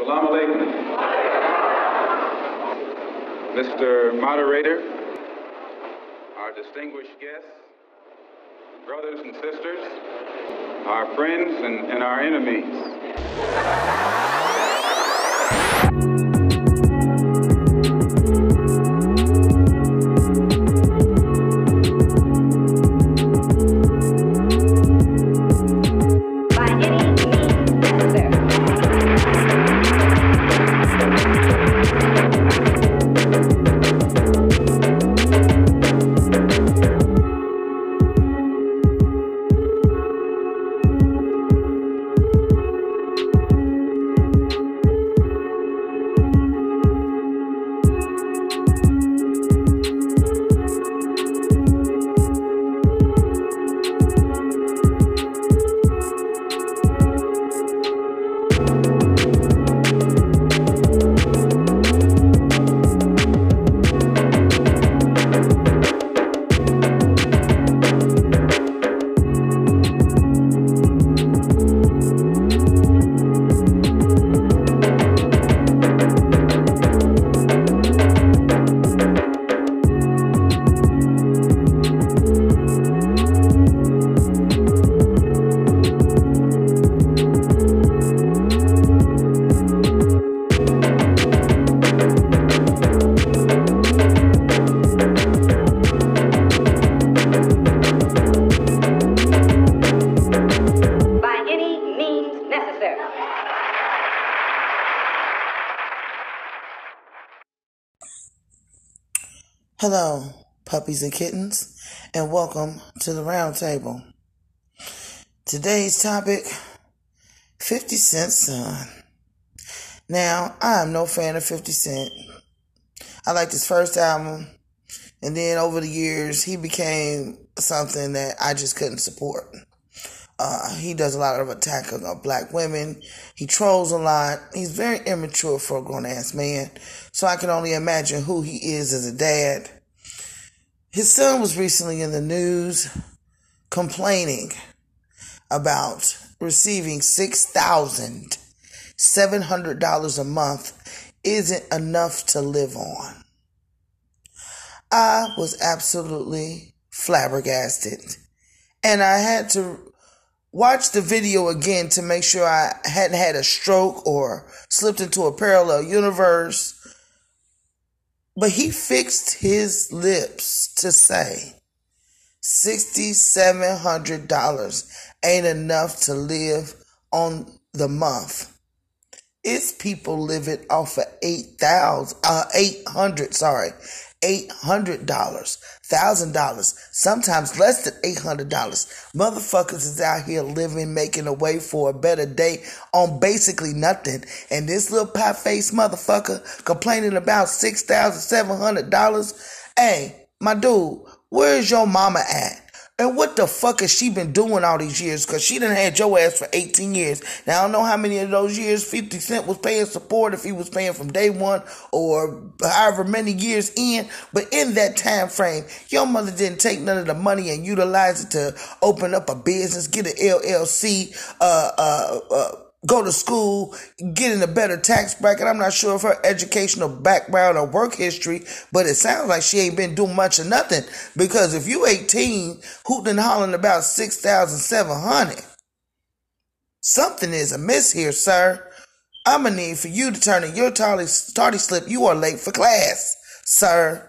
Salam alaikum. Mr. Moderator, our distinguished guests, brothers and sisters, our friends and, and our enemies. Puppies and kittens, and welcome to the round table. Today's topic 50 Cent Son. Now, I am no fan of 50 Cent. I liked his first album, and then over the years, he became something that I just couldn't support. Uh, he does a lot of attacking of black women. He trolls a lot. He's very immature for a grown ass man. So I can only imagine who he is as a dad. His son was recently in the news complaining about receiving $6,700 a month isn't enough to live on. I was absolutely flabbergasted. And I had to watch the video again to make sure I hadn't had a stroke or slipped into a parallel universe. But he fixed his lips to say $6,700 ain't enough to live on the month. It's people living off of 8,000, uh, 800, sorry, $800, $1,000, sometimes less than $800. Motherfuckers is out here living, making a way for a better day on basically nothing. And this little pie faced motherfucker complaining about $6,700. Hey, my dude, where's your mama at? And what the fuck has she been doing all these years? Cause she done had your ass for 18 years. Now I don't know how many of those years 50 Cent was paying support, if he was paying from day one or however many years in. But in that time frame, your mother didn't take none of the money and utilize it to open up a business, get an LLC, uh, uh, uh, go to school, get in a better tax bracket. I'm not sure of her educational background or work history, but it sounds like she ain't been doing much of nothing. Because if you 18, hooting and hollering about 6,700, something is amiss here, sir. I'm gonna need for you to turn in your tardy, tardy slip. You are late for class, sir.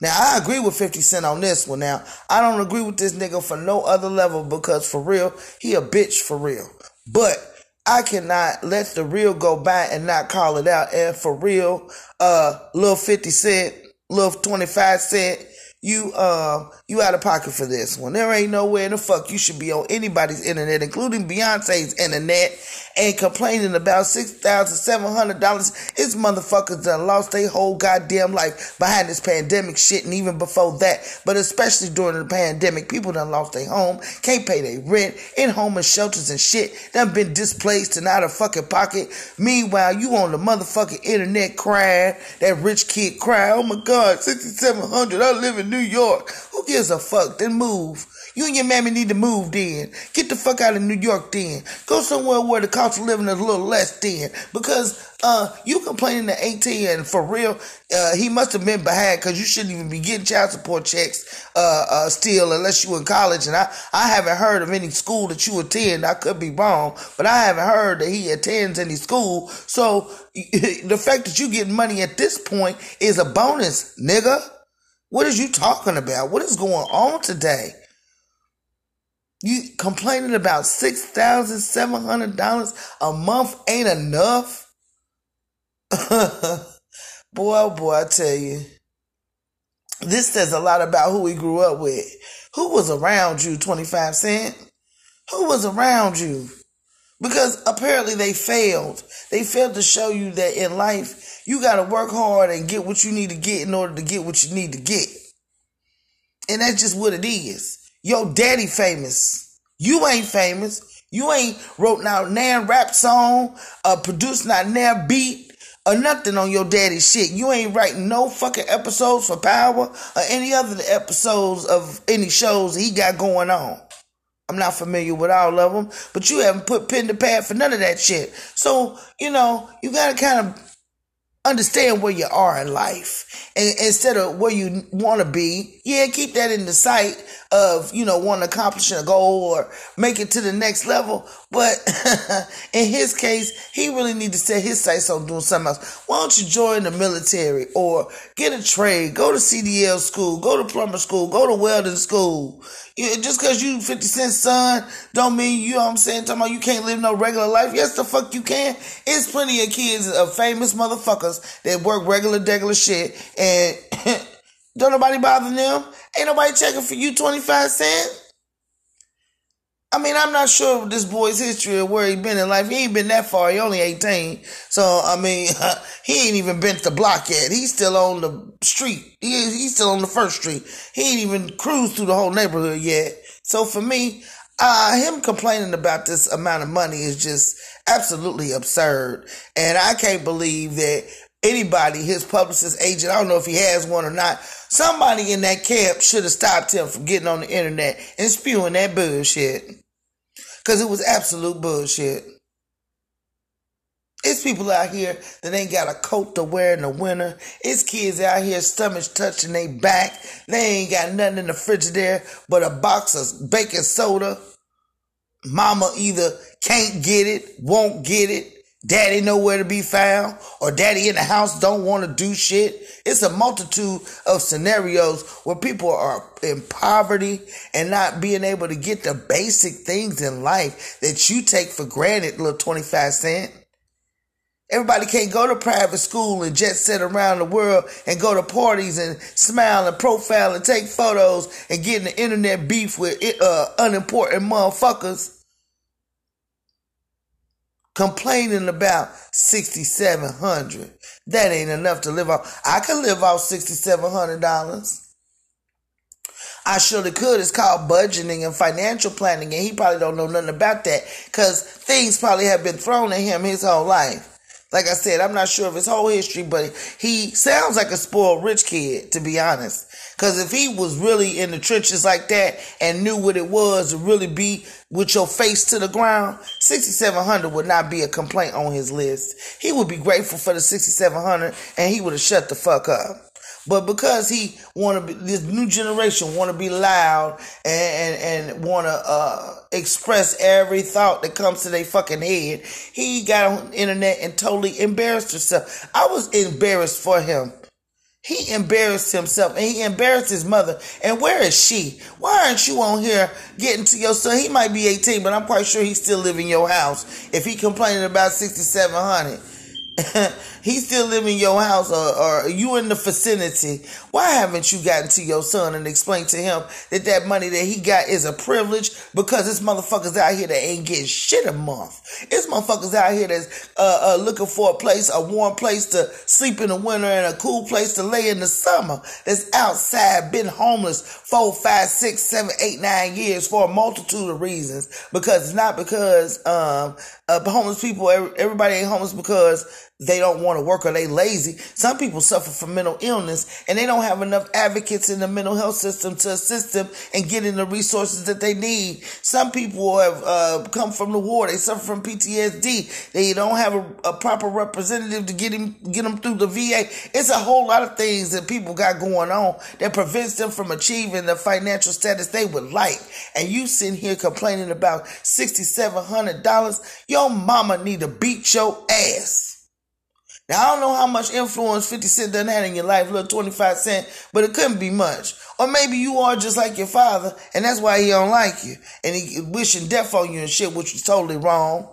Now, I agree with 50 Cent on this one. Now, I don't agree with this nigga for no other level because for real, he a bitch for real. But I cannot let the real go by and not call it out. And for real, uh, little 50 cent, little 25 cent, you uh you out of pocket for this one. There ain't nowhere in the fuck you should be on anybody's internet, including Beyonce's internet, and complaining about six thousand seven hundred dollars. It's motherfuckers that lost their whole goddamn life behind this pandemic shit, and even before that. But especially during the pandemic, people done lost their home, can't pay their rent, in homeless shelters and shit. Done been displaced and out of fucking pocket. Meanwhile, you on the motherfucking internet crying, that rich kid crying, oh my god, sixty seven hundred. I live in New York. Who gives a fuck? Then move. You and your mammy need to move then. Get the fuck out of New York then. Go somewhere where the cost of living is a little less then. Because uh, you complaining to 18 and for real, uh, he must have been behind because you shouldn't even be getting child support checks uh, uh, still unless you in college. And I, I haven't heard of any school that you attend. I could be wrong, but I haven't heard that he attends any school. So the fact that you get money at this point is a bonus, nigga. What is you talking about? What is going on today? You complaining about six thousand seven hundred dollars a month ain't enough? boy, oh boy, I tell you. This says a lot about who we grew up with. Who was around you, 25 Cent? Who was around you? Because apparently they failed. They failed to show you that in life, you got to work hard and get what you need to get in order to get what you need to get. And that's just what it is. Yo, daddy famous. You ain't famous. You ain't wrote now nan rap song, uh, produced not nan beat, or nothing on your daddy shit. You ain't writing no fucking episodes for Power or any other episodes of any shows he got going on. I'm not familiar with all of them, but you haven't put pen to pad for none of that shit. So, you know, you gotta kind of understand where you are in life and instead of where you want to be yeah keep that in the sight of you know wanting to accomplish a goal or make it to the next level but in his case he really need to set his sights on doing something else why don't you join the military or get a trade go to cdl school go to plumber school go to welding school just because you 50 Cent son don't mean, you know what I'm saying, talking about you can't live no regular life. Yes, the fuck you can. It's plenty of kids of famous motherfuckers that work regular, regular shit and don't nobody bother them. Ain't nobody checking for you 25 Cent. I mean, I'm not sure of this boy's history of where he been in life. He ain't been that far. He only 18. So, I mean, he ain't even been to the block yet. He's still on the street. He, he's still on the first street. He ain't even cruised through the whole neighborhood yet. So for me, uh, him complaining about this amount of money is just absolutely absurd. And I can't believe that anybody, his publicist agent, I don't know if he has one or not, somebody in that camp should have stopped him from getting on the internet and spewing that bullshit. Cause it was absolute bullshit. It's people out here that ain't got a coat to wear in the winter. It's kids out here stomachs touching their back. They ain't got nothing in the Frigidaire but a box of baking soda. Mama either can't get it, won't get it, daddy nowhere to be found, or daddy in the house don't want to do shit. It's a multitude of scenarios where people are in poverty and not being able to get the basic things in life that you take for granted, little 25 cent. Everybody can't go to private school and jet set around the world and go to parties and smile and profile and take photos and get in the internet beef with uh, unimportant motherfuckers complaining about 6700 That ain't enough to live off. I could live off $6,700. I surely could. It's called budgeting and financial planning, and he probably don't know nothing about that because things probably have been thrown at him his whole life. Like I said, I'm not sure of his whole history, but he sounds like a spoiled rich kid, to be honest. Cause if he was really in the trenches like that and knew what it was to really be with your face to the ground, 6700 would not be a complaint on his list. He would be grateful for the 6700 and he would have shut the fuck up. But because he want to be, this new generation want to be loud and, and, and want to, uh, express every thought that comes to their fucking head, he got on internet and totally embarrassed himself. I was embarrassed for him. He embarrassed himself and he embarrassed his mother. And where is she? Why aren't you on here getting to your son? He might be 18, but I'm quite sure he's still living in your house. If he complaining about 6700 he still live in your house or, or you in the vicinity. Why haven't you gotten to your son and explained to him that that money that he got is a privilege because it's motherfuckers out here that ain't getting shit a month. It's motherfuckers out here that's uh, uh, looking for a place, a warm place to sleep in the winter and a cool place to lay in the summer. That's outside, been homeless four, five, six, seven, eight, nine years for a multitude of reasons. Because it's not because um, uh, homeless people, everybody ain't homeless because they don't want to work or they lazy. Some people suffer from mental illness and they don't have enough advocates in the mental health system to assist them in getting the resources that they need. Some people have uh, come from the war. They suffer from PTSD. They don't have a, a proper representative to get him get them through the VA. It's a whole lot of things that people got going on that prevents them from achieving the financial status they would like. And you sitting here complaining about sixty seven hundred dollars. Your mama need to beat your ass. Now, I don't know how much influence 50 Cent done had in your life, little 25 cent, but it couldn't be much. Or maybe you are just like your father, and that's why he don't like you. And he wishing death on you and shit, which is totally wrong.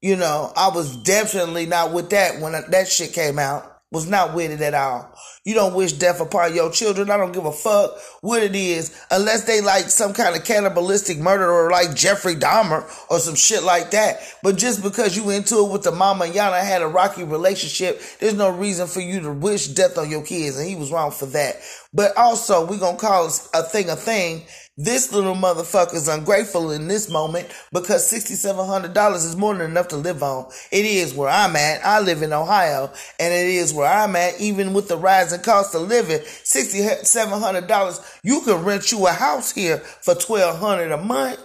You know, I was definitely not with that when that shit came out was not with it at all. You don't wish death upon your children. I don't give a fuck what it is, unless they like some kind of cannibalistic murderer like Jeffrey Dahmer or some shit like that. But just because you into it with the mama and y'all had a rocky relationship, there's no reason for you to wish death on your kids, and he was wrong for that. But also, we gonna call a thing a thing this little motherfucker is ungrateful in this moment because $6,700 is more than enough to live on. It is where I'm at. I live in Ohio and it is where I'm at. Even with the rising cost of living, $6,700, you can rent you a house here for 1200 a month.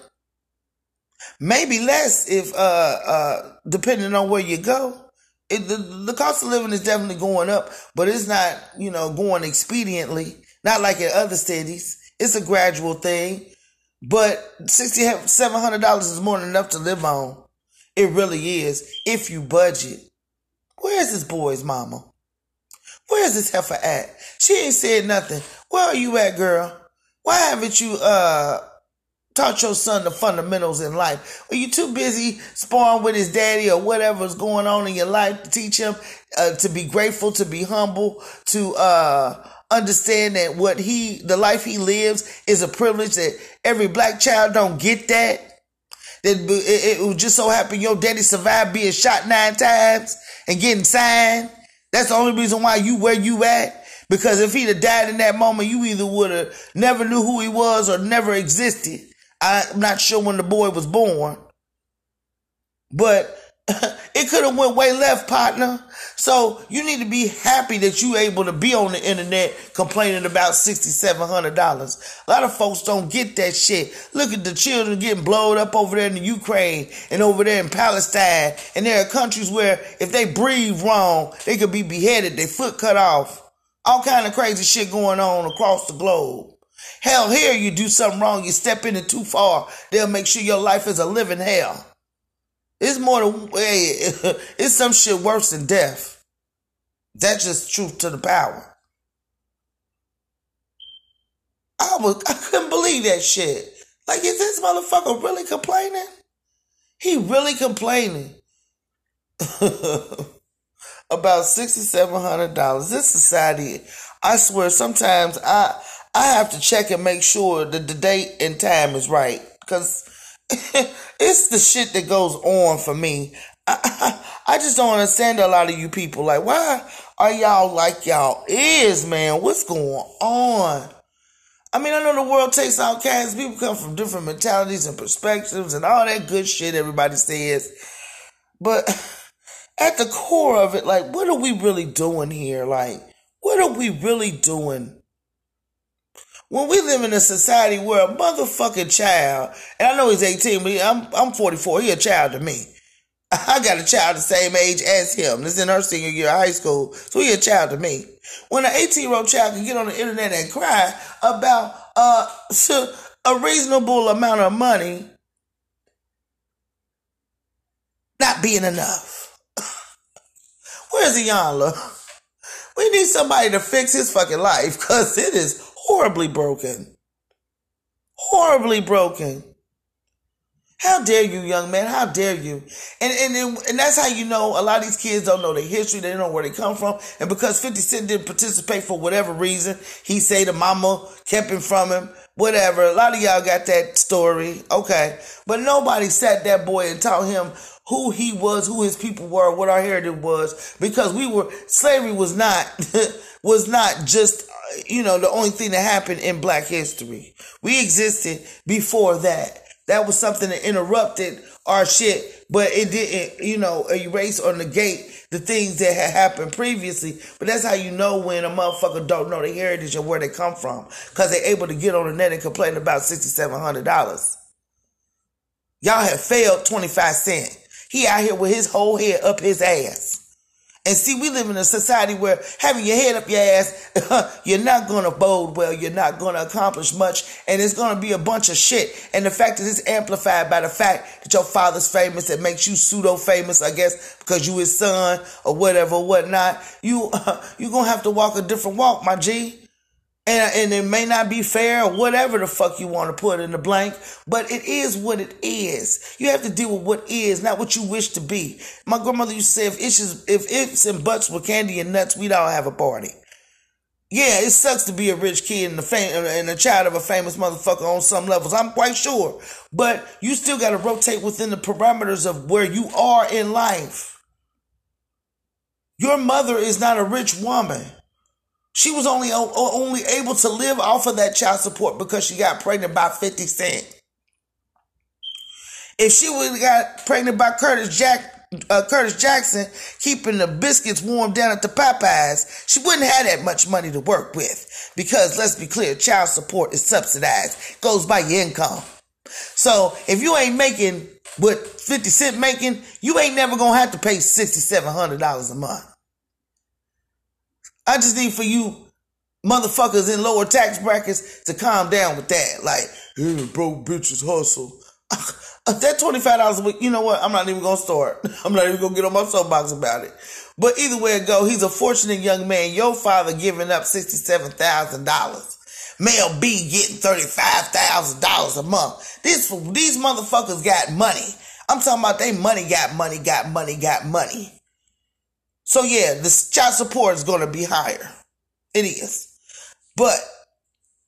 Maybe less if, uh, uh, depending on where you go. It, the, the cost of living is definitely going up, but it's not, you know, going expediently. Not like in other cities. It's a gradual thing, but $6,700 is more than enough to live on. It really is, if you budget. Where's this boy's mama? Where's this heifer at? She ain't said nothing. Where are you at, girl? Why haven't you, uh, taught your son the fundamentals in life? Are you too busy sparring with his daddy or whatever's going on in your life to teach him uh, to be grateful, to be humble, to uh, understand that what he, the life he lives is a privilege that every black child don't get that. That it, it, just so happen your daddy survived being shot nine times and getting signed. That's the only reason why you where you at. Because if he'd have died in that moment, you either would have never knew who he was or never existed. I'm not sure when the boy was born. But it could have went way left, partner. So you need to be happy that you able to be on the internet complaining about $6,700. A lot of folks don't get that shit. Look at the children getting blown up over there in the Ukraine and over there in Palestine. And there are countries where if they breathe wrong, they could be beheaded, their foot cut off. All kind of crazy shit going on across the globe. Hell, here you do something wrong, you step in it too far, they'll make sure your life is a living hell. It's more than hey, it's some shit worse than death. That's just truth to the power. I was I couldn't believe that shit. Like, is this motherfucker really complaining? He really complaining about sixty seven hundred dollars. This society, I swear, sometimes I I have to check and make sure that the date and time is right because it's the shit that goes on for me. I, I, just don't understand a lot of you people. Like, why are y'all like y'all is, man? What's going on? I mean, I know the world takes outcasts. People come from different mentalities and perspectives and all that good shit everybody says. But at the core of it, like, what are we really doing here? Like, what are we really doing? When we live in a society where a motherfucking child, and I know he's 18, but I'm, I'm 44, he a child to me. I got a child the same age as him. This is in her senior year of high school, so he a child to me. When an 18 year old child can get on the internet and cry about uh, a reasonable amount of money not being enough. Where's Iyanla? We need somebody to fix his fucking life because it is horribly broken. Horribly broken. How dare you, young man? How dare you? And, and and that's how you know a lot of these kids don't know their history. They don't know where they come from. And because 50 Cent didn't participate for whatever reason, he say the mama kept him from him. Whatever. A lot of y'all got that story. Okay. But nobody sat that boy and taught him who he was, who his people were, what our heritage was. Because we were, slavery was not, was not just you know, the only thing that happened in black history. We existed before that. That was something that interrupted our shit, but it didn't, you know, erase or negate the things that had happened previously. But that's how you know when a motherfucker don't know the heritage of where they come from. Cause they're able to get on the net and complain about $6,700. Y'all have failed 25 cent. He out here with his whole head up his ass. And see, we live in a society where having your head up your ass, you're not going to bode well. You're not going to accomplish much. And it's going to be a bunch of shit. And the fact that it's amplified by the fact that your father's famous, that makes you pseudo famous, I guess, because you his son or whatever, whatnot. You, uh, you're going to have to walk a different walk, my G and, and it may not be fair or whatever the fuck you want to put in the blank, but it is what it is. You have to deal with what is, not what you wish to be. My grandmother used to say, if if ifs and buts were candy and nuts, we'd all have a party. Yeah, it sucks to be a rich kid and a fam- and a child of a famous motherfucker on some levels. I'm quite sure, but you still got to rotate within the parameters of where you are in life. Your mother is not a rich woman. She was only only able to live off of that child support because she got pregnant by 50 Cent. If she would have got pregnant by Curtis Jack uh, Curtis Jackson keeping the biscuits warm down at the Popeyes, she wouldn't have that much money to work with. Because let's be clear, child support is subsidized, goes by your income. So if you ain't making what 50 Cent making, you ain't never gonna have to pay $6,700 a month. I just need for you motherfuckers in lower tax brackets to calm down with that. Like, hey, broke bitches hustle. that $25 a week, you know what? I'm not even going to start. I'm not even going to get on my soapbox about it. But either way it go, he's a fortunate young man. Your father giving up $67,000. Mel B getting $35,000 a month. This, these motherfuckers got money. I'm talking about they money got money, got money, got money. So yeah, the child support is going to be higher. It is. But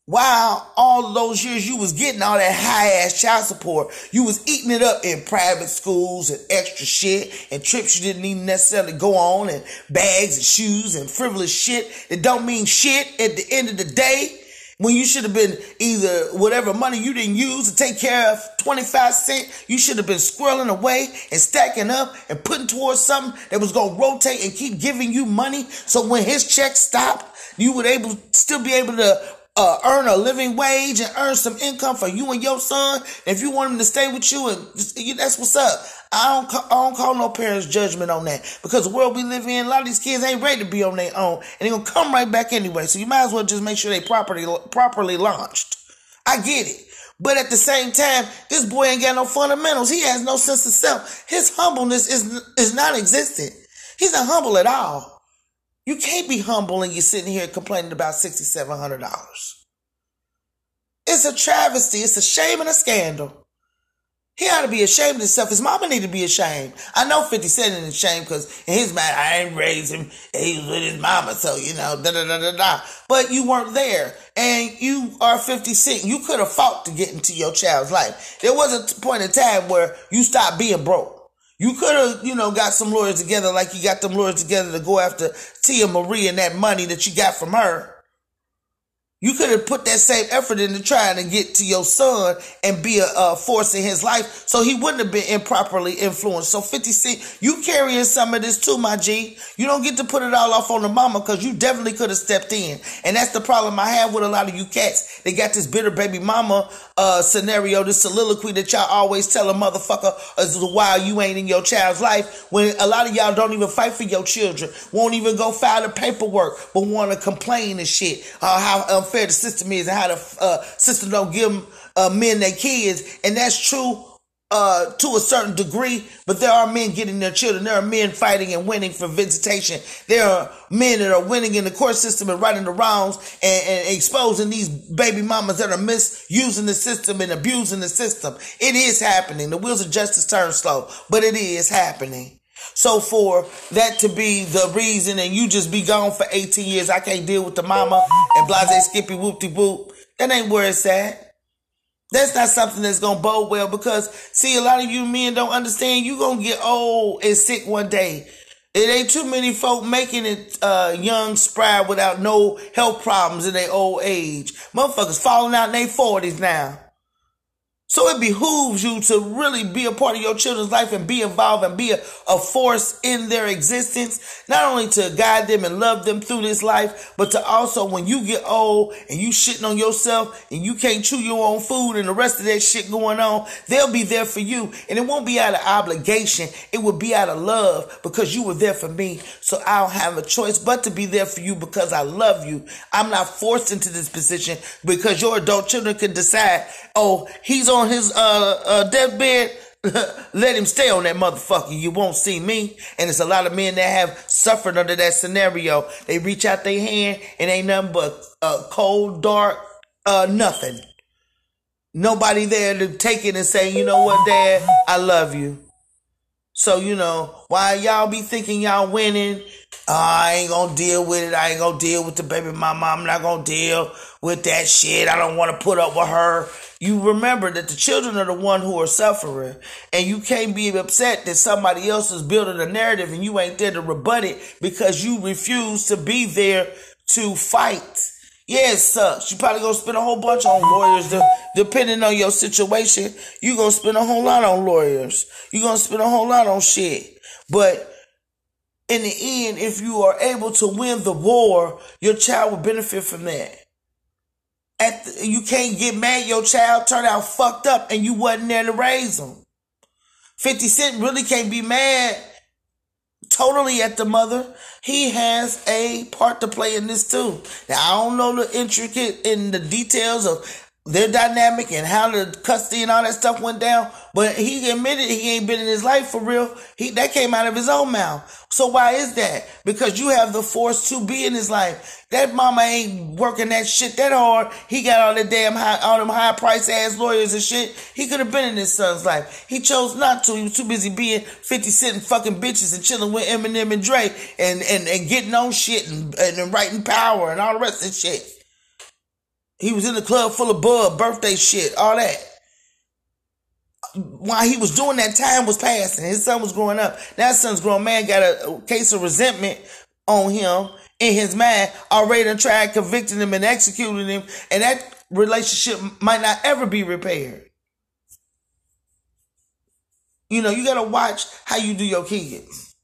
while all those years you was getting all that high ass child support, you was eating it up in private schools and extra shit and trips you didn't even necessarily go on and bags and shoes and frivolous shit that don't mean shit at the end of the day when you should have been either whatever money you didn't use to take care of 25 cent, you should have been squirreling away and stacking up and putting towards something that was going to rotate and keep giving you money. So when his check stopped, you would able still be able to uh, earn a living wage and earn some income for you and your son. If you want him to stay with you, and just, that's what's up. I don't, I don't call no parents' judgment on that because the world we live in, a lot of these kids ain't ready to be on their own, and they're gonna come right back anyway. So you might as well just make sure they properly properly launched. I get it. But at the same time, this boy ain't got no fundamentals. He has no sense of self. His humbleness is is non-existent. He's not humble at all. You can't be humble and you're sitting here complaining about $6,700. It's a travesty. It's a shame and a scandal. He ought to be ashamed of himself. His mama need to be ashamed. I know 50 Cent is ashamed because in his mind, I ain't raised him. He was with his mama. So, you know, da da da da da. But you weren't there and you are 50 Cent. You could have fought to get into your child's life. There was a point in time where you stopped being broke. You could have, you know, got some lawyers together like you got them lawyers together to go after Teairra Mari and that money that you got from her. You could have put that same effort into trying to get to your son and be a, a, force in his life so he wouldn't have been improperly influenced. So 50 Cent, you carrying some of this too, my G. You don't get to put it all off on the mama because you definitely could have stepped in. And that's the problem I have with a lot of you cats. They got this bitter baby mama uh, scenario, this soliloquy that y'all always tell a motherfucker as to why you ain't in your child's life when a lot of y'all don't even fight for your children, won't even go file the paperwork, but want to complain and shit. Uh, how unfair the system is and how the uh, system don't give uh, men their kids. And that's true uh, to a certain degree, but there are men getting their children. There are men fighting and winning for visitation. There are men that are winning in the court system and righting the wrongs and, and exposing these baby mamas that are misusing the system and abusing the system. It is happening. The wheels of justice turn slow, but it is happening. So for that to be the reason and you just be gone for 18 years, I can't deal with the mama and blase skippy whoopty whoop. That ain't where it's at. That's not something that's gonna bode well because see a lot of you men don't understand you gonna get old and sick one day. It ain't too many folk making it uh, young, spry without no health problems in their old age. Motherfuckers falling out in their forties now. So it behooves you to really be a part of your children's life and be involved and be a, a, force in their existence, not only to guide them and love them through this life, but to also when you get old and you shitting on yourself and you can't chew your own food and the rest of that shit going on, they'll be there for you. And it won't be out of obligation. It will be out of love because you were there for me. So I don't have a choice but to be there for you because I love you. I'm not forced into this position because your adult children can decide, oh, he's on his uh, uh, deathbed, let him stay on that motherfucker. You won't see me. And it's a lot of men that have suffered under that scenario. They reach out their hand and ain't nothing but uh, cold, dark, uh, nothing. Nobody there to take it and say, you know what, dad, I love you. So, you know, why y'all be thinking y'all winning? Oh, I ain't gonna deal with it. I ain't gonna deal with the baby mama. I'm not gonna deal with that shit. I don't want to put up with her. You remember that the children are the one who are suffering, and you can't be upset that somebody else is building a narrative and you ain't there to rebut it because you refuse to be there to fight. Yeah, it sucks. You probably gonna spend a whole bunch on lawyers. Depending on your situation, you gonna spend a whole lot on lawyers. You gonna spend a whole lot on shit. But in the end, if you are able to win the war, your child will benefit from that. At the, you can't get mad your child turned out fucked up and you wasn't there to raise them. 50 Cent really can't be mad totally at the mother. He has a part to play in this too. Now I don't know the intricate in the details of their dynamic and how the custody and all that stuff went down. But he admitted he ain't been in his life for real. He that came out of his own mouth. So why is that? Because you have the force to be in his life. That mama ain't working that shit that hard. He got all the damn high, all them high price ass lawyers and shit. He could have been in his son's life. He chose not to. He was too busy being 50 Cent fucking bitches and chilling with Eminem and Dre and, and, and getting on shit and, and writing power and all the rest of shit. He was in the club full of bud, birthday shit, all that. While he was doing that, time was passing. His son was growing up. That son's grown man got a case of resentment on him in his mind, already tried convicting him and executing him, and that relationship might not ever be repaired. You know, you gotta watch how you do your kids.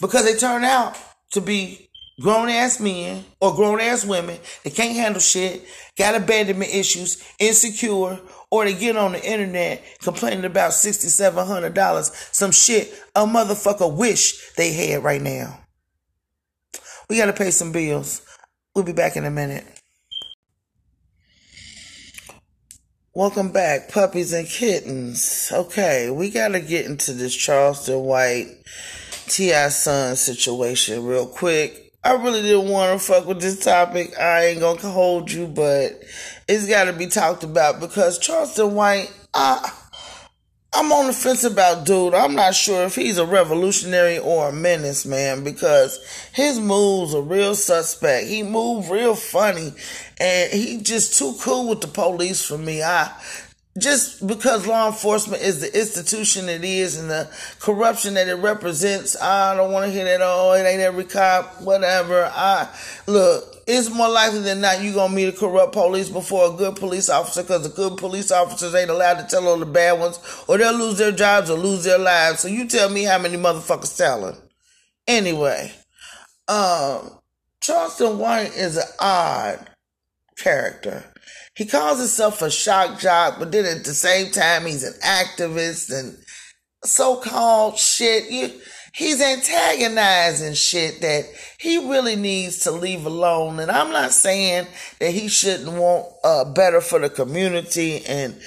Because they turn out to be grown ass men or grown ass women that can't handle shit, got abandonment issues, insecure, or they get on the internet complaining about $6,700, some shit a motherfucker wish they had right now. We gotta pay some bills. We'll be back in a minute. Welcome back, puppies and kittens. Okay, we gotta get into this Charleston White T.I. Son situation real quick I really didn't want to fuck with this topic. I ain't gonna hold you, but it's got to be talked about because Charleston White, I, I'm on the fence about dude. I'm not sure if he's a revolutionary or a menace, man, because his moves are real suspect. He moved real funny, and he just too cool with the police for me. I just because law enforcement is the institution it is and the corruption that it represents, I don't want to hear that. Oh, it ain't every cop, whatever. I look. It's more likely than not you gonna meet a corrupt police before a good police officer, because the good police officers ain't allowed to tell all the bad ones, or they'll lose their jobs or lose their lives. So you tell me how many motherfuckers telling. Anyway, um, Charleston White is an odd character. He calls himself a shock jock, but then at the same time, he's an activist and so called shit. He's antagonizing shit that he really needs to leave alone. And I'm not saying that he shouldn't want uh, better for the community and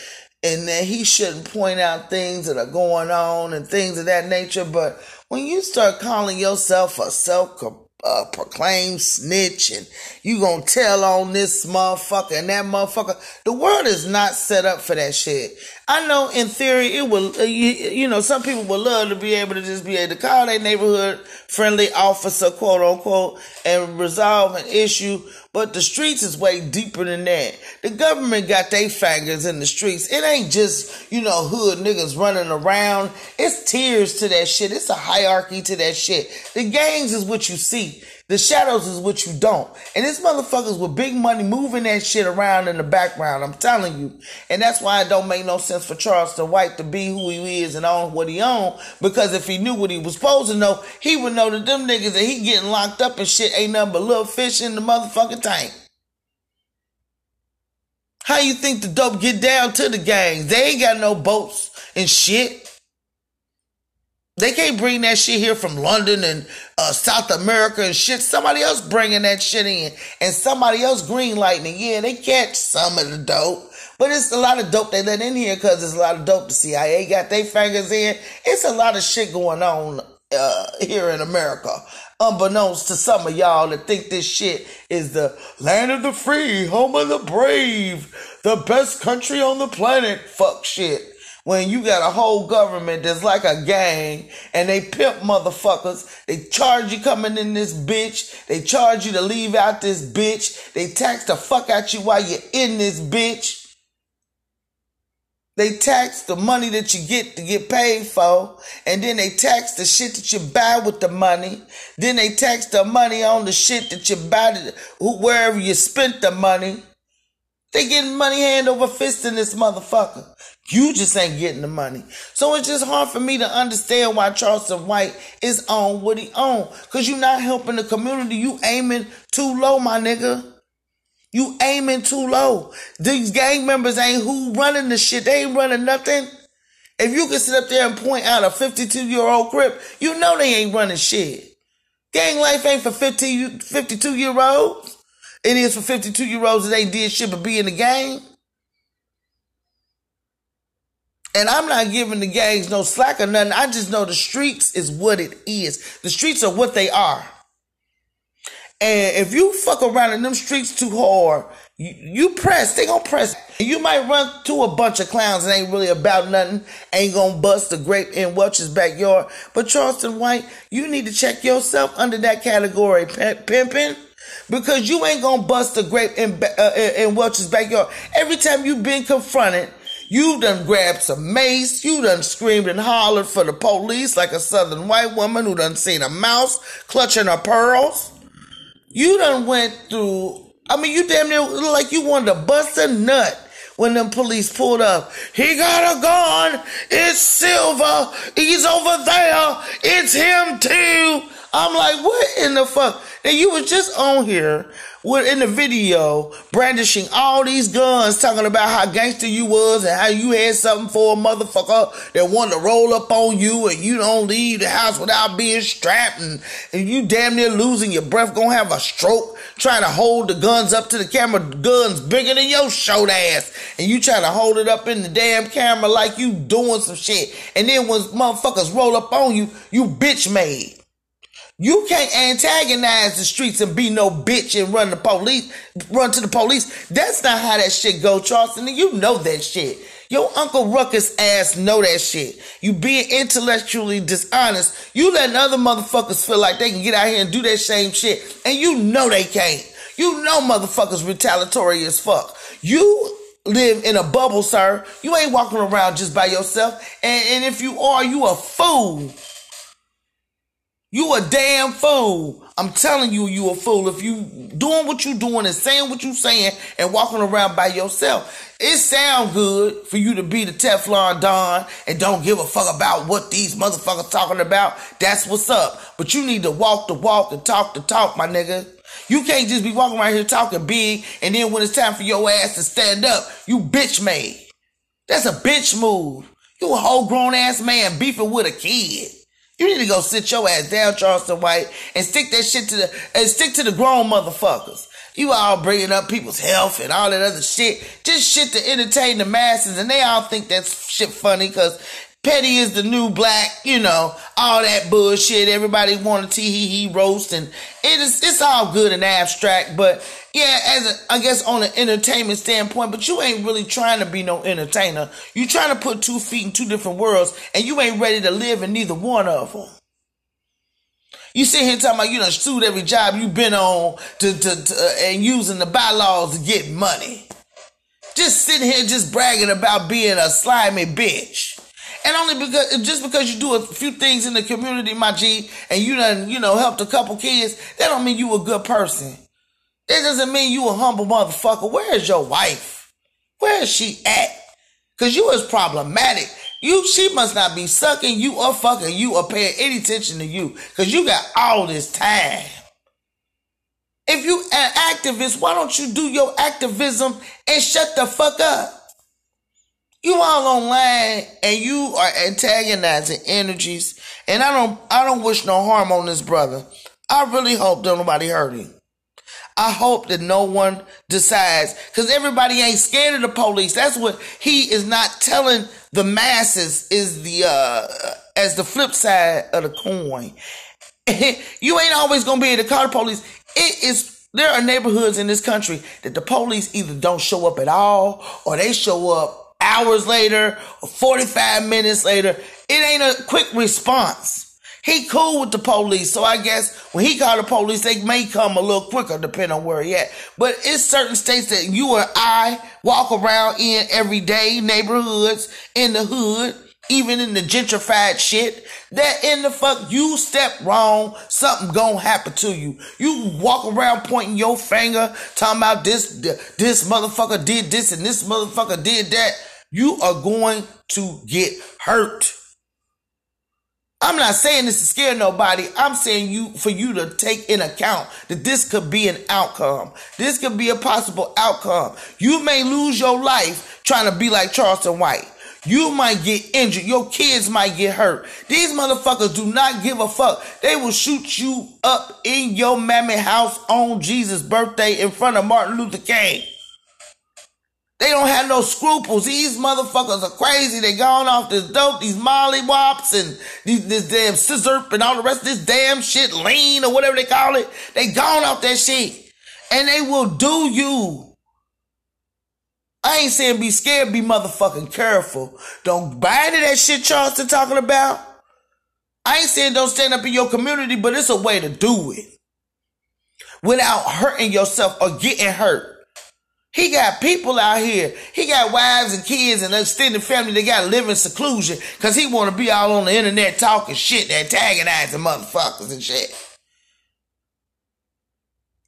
and that he shouldn't point out things that are going on and things of that nature. But when you start calling yourself a self uh, proclaimed snitch and you gonna tell on this motherfucker and that motherfucker. The world is not set up for that shit. I know in theory it will, uh, you, know, some people would love to be able to just be able to call their neighborhood friendly officer, quote unquote, and resolve an issue. But the streets is way deeper than that. The government got their fingers in the streets. It ain't just, you know, hood niggas running around. It's tiers to that shit. It's a hierarchy to that shit. The gangs is what you see. The shadows is what you don't. And this motherfuckers with big money moving that shit around in the background. I'm telling you. And that's why it don't make no sense for Charleston White to be who he is and own what he own. Because if he knew what he was supposed to know, he would know that them niggas that he getting locked up and shit ain't nothing but little fish in the motherfucking tank. How you think the dope get down to the gangs? They ain't got no boats and shit. They can't bring that shit here from London and uh, South America and shit. Somebody else bringing that shit in, and somebody else green lightning. Yeah, they catch some of the dope, but it's a lot of dope they let in here because there's a lot of dope the CIA got their fingers in. It's a lot of shit going on uh, here in America, unbeknownst to some of y'all that think this shit is the land of the free, home of the brave, the best country on the planet. Fuck shit when you got a whole government that's like a gang and they pimp motherfuckers. They charge you coming in this bitch. They charge you to leave out this bitch. They tax the fuck out you while you're in this bitch. They tax the money that you get to get paid for, and then they tax the shit that you buy with the money. Then they tax the money on the shit that you buy to, wherever you spent the money. They getting money hand over fist in this motherfucker. You just ain't getting the money. So it's just hard for me to understand why Charleston White is on what he on. Cause you not helping the community. You aiming too low, my nigga. You aiming too low. These gang members ain't who running the shit. They ain't running nothing. If you can sit up there and point out a 52 year old crip, you know they ain't running shit. Gang life ain't for 50, 52 year olds. It is for 52 year olds that ain't did shit but be in the gang. And I'm not giving the gangs no slack or nothing. I just know the streets is what it is. The streets are what they are. And if you fuck around in them streets too hard, you, you press, they gonna press. You might run to a bunch of clowns that ain't really about nothing, ain't gonna bust a grape in Welch's backyard. But Charleston White, you need to check yourself under that category, pimping. Because you ain't gonna bust a grape in, uh, in Welch's backyard. Every time you've been confronted you done grabbed some mace. You done screamed and hollered for the police like a southern white woman who done seen a mouse clutching her pearls. You done went through, I mean, you damn near like you wanted to bust a nut when them police pulled up. He got a gun. It's Silver. He's over there. It's him too. I'm like, what in the fuck? And you was just on here with in the video brandishing all these guns, talking about how gangster you was and how you had something for a motherfucker that wanted to roll up on you and you don't leave the house without being strapped and, and you damn near losing your breath, gonna have a stroke trying to hold the guns up to the camera, guns bigger than your short ass, and you trying to hold it up in the damn camera like you doing some shit. And then when motherfuckers roll up on you, you bitch made. You can't antagonize the streets and be no bitch and run the police, run to the police. That's not how that shit go, Charleston. You know that shit. Your Uncle Ruckus ass know that shit. You being intellectually dishonest. You letting other motherfuckers feel like they can get out here and do that same shit. And you know they can't. You know motherfuckers retaliatory as fuck. You live in a bubble, sir. You ain't walking around just by yourself. And, and if you are, you a fool. You a damn fool. I'm telling you, you a fool. If you doing what you doing and saying what you saying and walking around by yourself, it sound good for you to be the Teflon Don and don't give a fuck about what these motherfuckers talking about. That's what's up. But you need to walk the walk and talk the talk, my nigga. You can't just be walking around here talking big and then when it's time for your ass to stand up, you bitch made. That's a bitch move. You a whole grown ass man beefing with a kid. You need to go sit your ass down, Charleston White, and stick that shit to the and stick to the grown motherfuckers. You all bringing up people's health and all that other shit, just shit to entertain the masses, and they all think that's shit funny because Petty is the new black, you know, all that bullshit. Everybody want a tee hee hee roast, and it is it's all good and abstract. But yeah, as a, I guess on an entertainment standpoint, but you ain't really trying to be no entertainer. You trying to put two feet in two different worlds, and you ain't ready to live in neither one of them. You sit here talking about you done sued every job you've been on to, to, to uh, and using the bylaws to get money. Just sitting here just bragging about being a slimy bitch. And only because just because you do a few things in the community, my G, and you done, you know, helped a couple kids, that don't mean you a good person. That doesn't mean you a humble motherfucker. Where is your wife? Where is she at? Cause you is problematic. You, she must not be sucking you or fucking you or paying any attention to you. Cause you got all this time. If you an activist, why don't you do your activism and shut the fuck up? You all online and you are antagonizing energies. And I don't I don't wish no harm on this brother. I really hope that nobody hurt him. I hope that no one decides because everybody ain't scared of the police. That's what he is not telling the masses is the uh as the flip side of the coin. you ain't always gonna be able to call the police. It is there are neighborhoods in this country that the police either don't show up at all or they show up hours later or 45 minutes later. It ain't a quick response. He cool with the police, so I guess when he called the police, they may come a little quicker depending on where he at. But it's certain states that you and I walk around in every day, neighborhoods, in the hood, even in the gentrified shit, that in the fuck you step wrong, something gonna happen to you. You walk around pointing your finger, talking about this, this motherfucker did this and this motherfucker did that. You are going to get hurt. I'm not saying this to scare nobody. I'm saying you for you to take in account that this could be an outcome. This could be a possible outcome. You may lose your life trying to be like Charleston White. You might get injured. Your kids might get hurt. These motherfuckers do not give a fuck. They will shoot you up in your mammy house on Jesus' birthday in front of Martin Luther King. They don't have no scruples. These motherfuckers are crazy. They gone off this dope, these molly wops and these, this damn scissor and all the rest of this damn shit, lean or whatever they call it. They gone off that shit. And they will do you. I ain't saying be scared, be motherfucking careful. Don't buy into that shit Charleston talking about. I ain't saying don't stand up in your community, but it's a way to do it. Without hurting yourself or getting hurt. He got people out here. He got wives and kids and extended family that got to live in seclusion because he want to be all on the internet talking shit, and antagonizing motherfuckers and shit.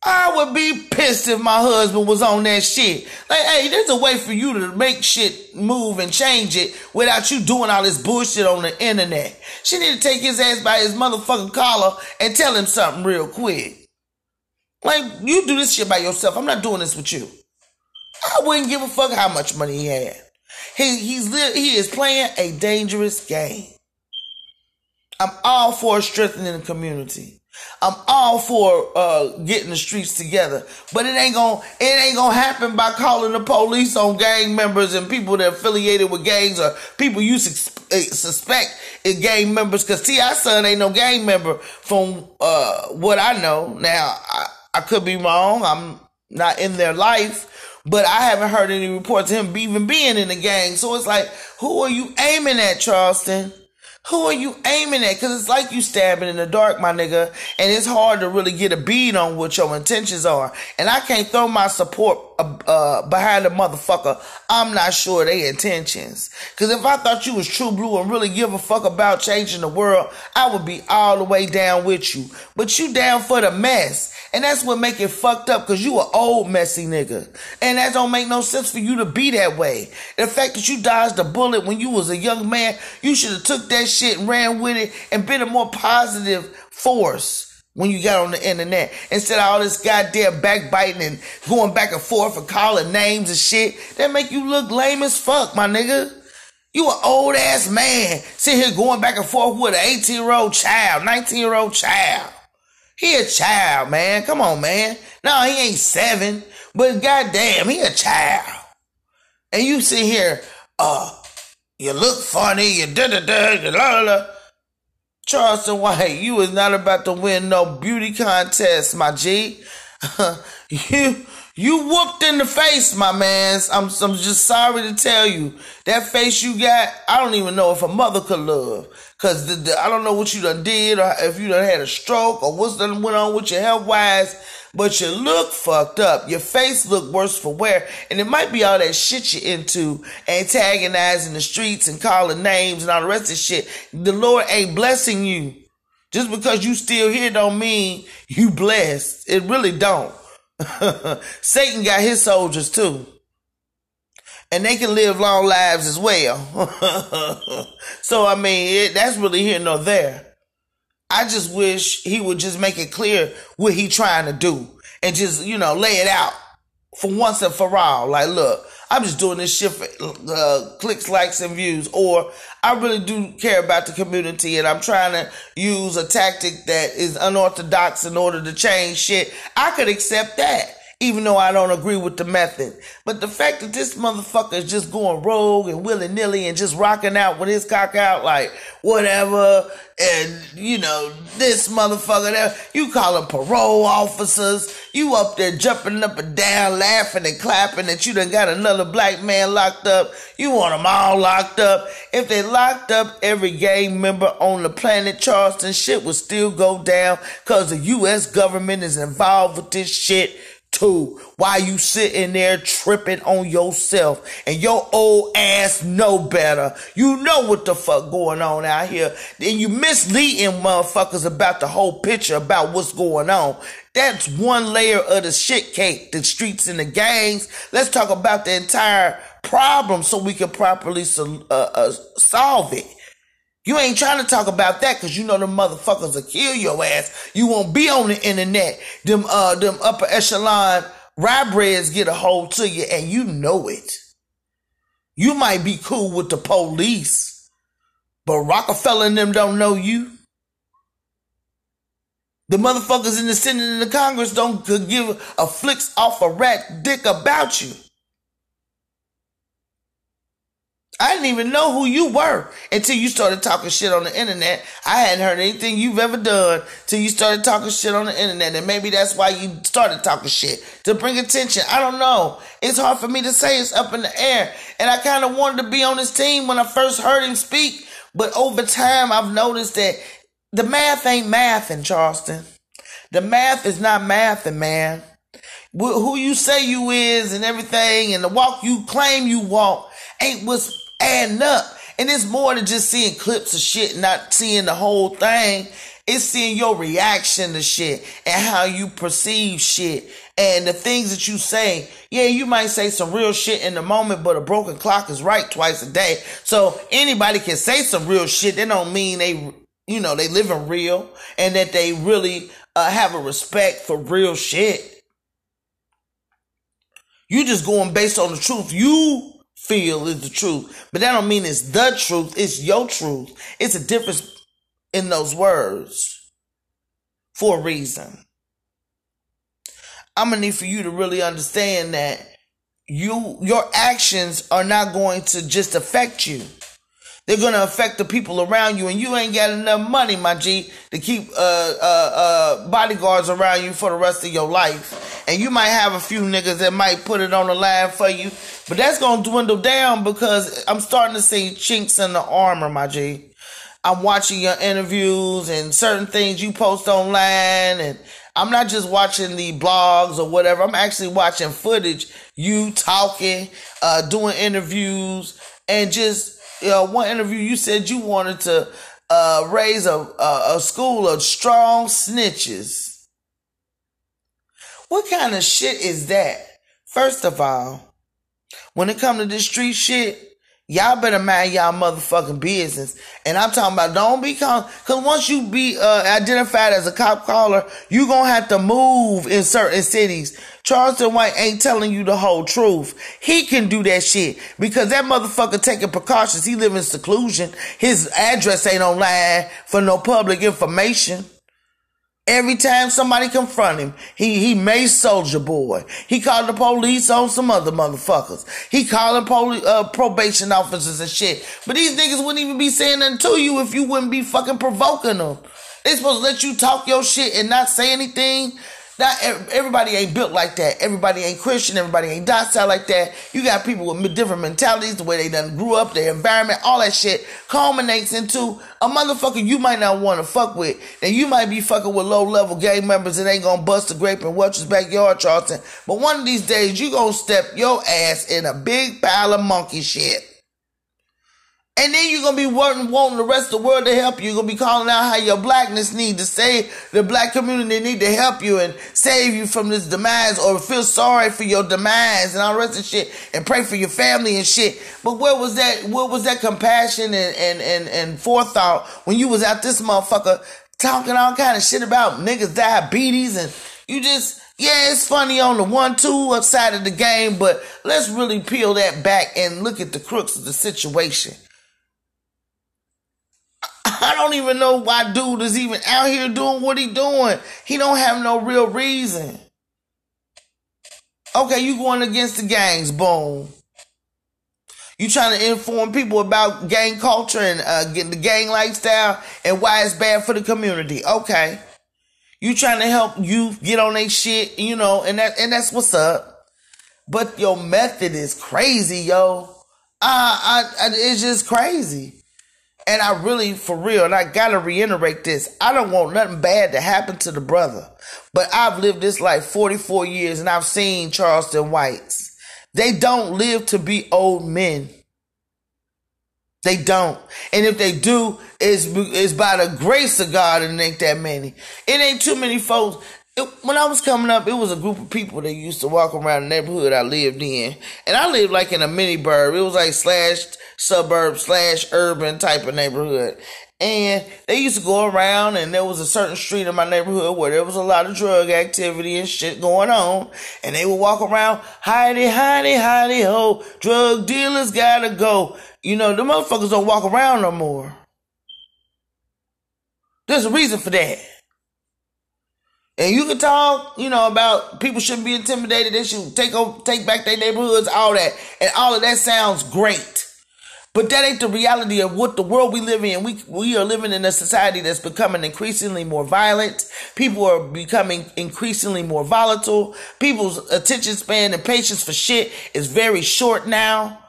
I would be pissed if my husband was on that shit. Like, hey, there's a way for you to make shit move and change it without you doing all this bullshit on the internet. She need to take his ass by his motherfucking collar and tell him something real quick. Like, you do this shit by yourself. I'm not doing this with you. I wouldn't give a fuck how much money he had. He he's he is playing a dangerous game. I'm all for strengthening the community. I'm all for uh, getting the streets together, but it ain't gonna it ain't gonna happen by calling the police on gang members and people that are affiliated with gangs or people you eh, suspect is gang members. Cause T.I. son ain't no gang member from uh, what I know. Now I, I could be wrong. I'm not in their life, but I haven't heard any reports of him even being in the gang. So it's like, who are you aiming at, Charleston? Who are you aiming at? Cause it's like you stabbing in the dark, my nigga. And it's hard to really get a bead on what your intentions are. And I can't throw my support uh, uh, behind a motherfucker. I'm not sure they intentions. Cause if I thought you was true blue and really give a fuck about changing the world, I would be all the way down with you. But you down for the mess. And that's what make it fucked up because you an old messy nigga. And that don't make no sense for you to be that way. The fact that you dodged a bullet when you was a young man, you should have took that shit and ran with it and been a more positive force when you got on the internet. Instead of all this goddamn backbiting and going back and forth and calling names and shit, that make you look lame as fuck, my nigga. You an old ass man sitting here going back and forth with an 18 year old child, 19 year old child. He a child, man. Come on, man. No, he ain't seven, but goddamn, he a child. And you sit here, uh, You look funny, you da da da, la la. Charleston White, you is not about to win no beauty contest, my G. you you whooped in the face, my man. I'm, I'm just sorry to tell you. That face you got, I don't even know if a mother could love. Cause the, the, I don't know what you done did or if you done had a stroke or what's done went on with your health wise, but you look fucked up. Your face look worse for wear. And it might be all that shit you into, antagonizing the streets and calling names and all the rest of shit. The Lord ain't blessing you. Just because you still here don't mean you blessed. It really don't. Satan got his soldiers too. And they can live long lives as well. so, I mean, it, that's really here nor there. I just wish he would just make it clear what he trying to do and just, you know, lay it out for once and for all. Like, look, I'm just doing this shit for uh, clicks, likes, and views, or I really do care about the community and I'm trying to use a tactic that is unorthodox in order to change shit. I could accept that even though I don't agree with the method. But the fact that this motherfucker is just going rogue and willy nilly and just rocking out with his cock out like whatever, and you know, this motherfucker there, you call them parole officers, you up there jumping up and down, laughing and clapping that you done got another black man locked up. You want them all locked up. If they locked up every gang member on the planet, Charleston shit would still go down because the U.S. government is involved with this shit too. Why you sitting there tripping on yourself and your old ass know better. You know what the fuck going on out here. Then you misleading motherfuckers about the whole picture about what's going on. That's one layer of the shit cake, the streets and the gangs. Let's talk about the entire problem so we can properly uh, uh, solve it. You ain't trying to talk about that because you know them motherfuckers will kill your ass. You won't be on the internet. Them uh them upper echelon rye breads get a hold to you and you know it. You might be cool with the police, but Rockefeller and them don't know you. The motherfuckers in the Senate and the Congress don't give a flicks off a rat dick about you. I didn't even know who you were until you started talking shit on the internet. I hadn't heard anything you've ever done till you started talking shit on the internet. And maybe that's why you started talking shit to bring attention. I don't know. It's hard for me to say it's up in the air. And I kind of wanted to be on his team when I first heard him speak. But over time, I've noticed that the math ain't math in Charleston. The math is not mathing, man. Who you say you is and everything and the walk you claim you walk ain't what's adding up. And it's more than just seeing clips of shit, not seeing the whole thing. It's seeing your reaction to shit and how you perceive shit and the things that you say. Yeah, you might say some real shit in the moment, but a broken clock is right twice a day. So anybody can say some real shit. That don't mean they, you know, they living real and that they really uh, have a respect for real shit. You just going based on the truth. You feel is the truth. But that don't mean it's the truth. It's your truth. It's a difference in those words for a reason. I'm gonna need for you to really understand that you your actions are not going to just affect you. They're gonna affect the people around you, and you ain't got enough money, my G, to keep uh, uh, uh, bodyguards around you for the rest of your life. And you might have a few niggas that might put it on the line for you, but that's gonna dwindle down because I'm starting to see chinks in the armor, my G. I'm watching your interviews and certain things you post online, and I'm not just watching the blogs or whatever. I'm actually watching footage, you talking, uh, doing interviews, and just know, one interview you said you wanted to uh, raise a, a, a school of strong snitches. What kind of shit is that? First of all, when it come to this street shit, y'all better mind y'all motherfucking business. And I'm talking about don't be cause once you be uh, identified as a cop caller, you gonna have to move in certain cities. Charleston White ain't telling you the whole truth. He can do that shit because that motherfucker taking precautions. He live in seclusion. His address ain't online for no public information. Every time somebody confront him, he he made Soldier Boy. He called the police on some other motherfuckers. He calling poli- uh, probation officers and shit. But these niggas wouldn't even be saying nothing to you if you wouldn't be fucking provoking them. They supposed to let you talk your shit and not say anything. Not everybody ain't built like that. Everybody ain't Christian. Everybody ain't docile like that. You got people with different mentalities, the way they done grew up, their environment, all that shit culminates into a motherfucker you might not want to fuck with. And you might be fucking with low level gang members that ain't gonna bust a grape in Welch's backyard, Charleston. But one of these days, you gonna step your ass in a big pile of monkey shit. And then you're gonna be wanting, wanting the rest of the world to help you. You're gonna be calling out how your blackness need to save the black community need to help you and save you from this demise or feel sorry for your demise and all the rest of shit and pray for your family and shit. But where was that where was that compassion and, and, and, and forethought when you was out this motherfucker talking all kind of shit about niggas diabetes and you just yeah, it's funny on the one two side of the game, but let's really peel that back and look at the crooks of the situation. I don't even know why dude is even out here doing what he doing. He don't have no real reason. Okay, you going against the gangs, boom. You trying to inform people about gang culture and uh, getting the gang lifestyle and why it's bad for the community. Okay. You trying to help you get on their shit, you know, and that and that's what's up. But your method is crazy, yo. Uh, I, I, it's just crazy. And I really, for real, and I gotta reiterate this, I don't want nothing bad to happen to the brother. But I've lived this life 44 years and I've seen Charleston Whites. They don't live to be old men. They don't. And if they do, it's, it's by the grace of God and ain't that many. It ain't too many folks. It, when I was coming up, it was a group of people that used to walk around the neighborhood I lived in. And I lived like in a mini burb. It was like slashed suburb slash urban type of neighborhood. And they used to go around, and there was a certain street in my neighborhood where there was a lot of drug activity and shit going on. And they would walk around, hidey, hidey, hidey, ho, drug dealers gotta go. You know, the motherfuckers don't walk around no more. There's a reason for that. And you can talk, you know, about people shouldn't be intimidated, they should take over, take back their neighborhoods, all that. And all of that sounds great. But that ain't the reality of what the world we live in. We we are living in a society that's becoming increasingly more violent. People are becoming increasingly more volatile. People's attention span and patience for shit is very short now.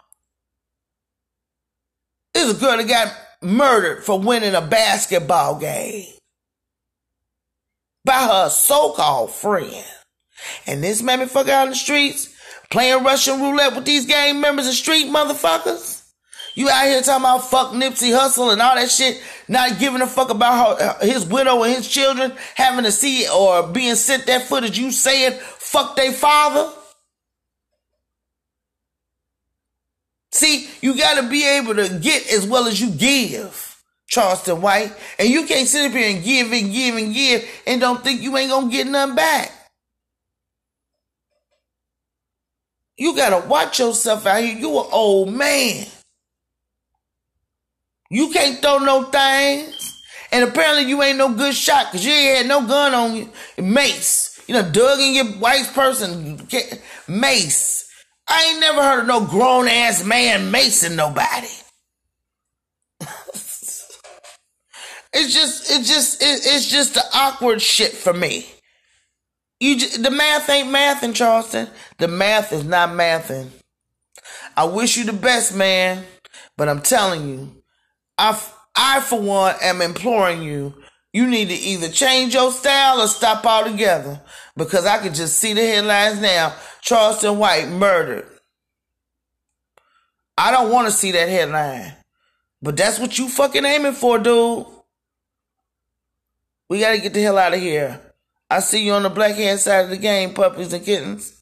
There's a girl that got murdered for winning a basketball game by her so-called friend. And this mammy fucker out in the streets playing Russian roulette with these gang members and street motherfuckers. You out here talking about fuck Nipsey Hussle and all that shit, not giving a fuck about her, his widow and his children having to see or being sent that footage. You saying fuck their father? See, you got to be able to get as well as you give, Charleston White. And you can't sit up here and give and give and give and don't think you ain't to get nothing back. You got to watch yourself out here. You an old man. You can't throw no things. And apparently you ain't no good shot because you ain't had no gun on you. Mace. You know, dug in your wife's person. Mace. I ain't never heard of no grown ass man macing nobody. it's just, it's just, it's just the awkward shit for me. You, just, the math ain't math in Charleston. The math is not mathing. I wish you the best, man, but I'm telling you, I, I for one am imploring you, you need to either change your style or stop altogether because I can just see the headlines now. Charleston White murdered. I don't want to see that headline, but that's what you fucking aiming for, dude. We gotta get the hell out of here. I see you on the black hand side of the game, puppies and kittens.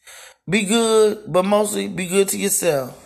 Be good, but mostly be good to yourself.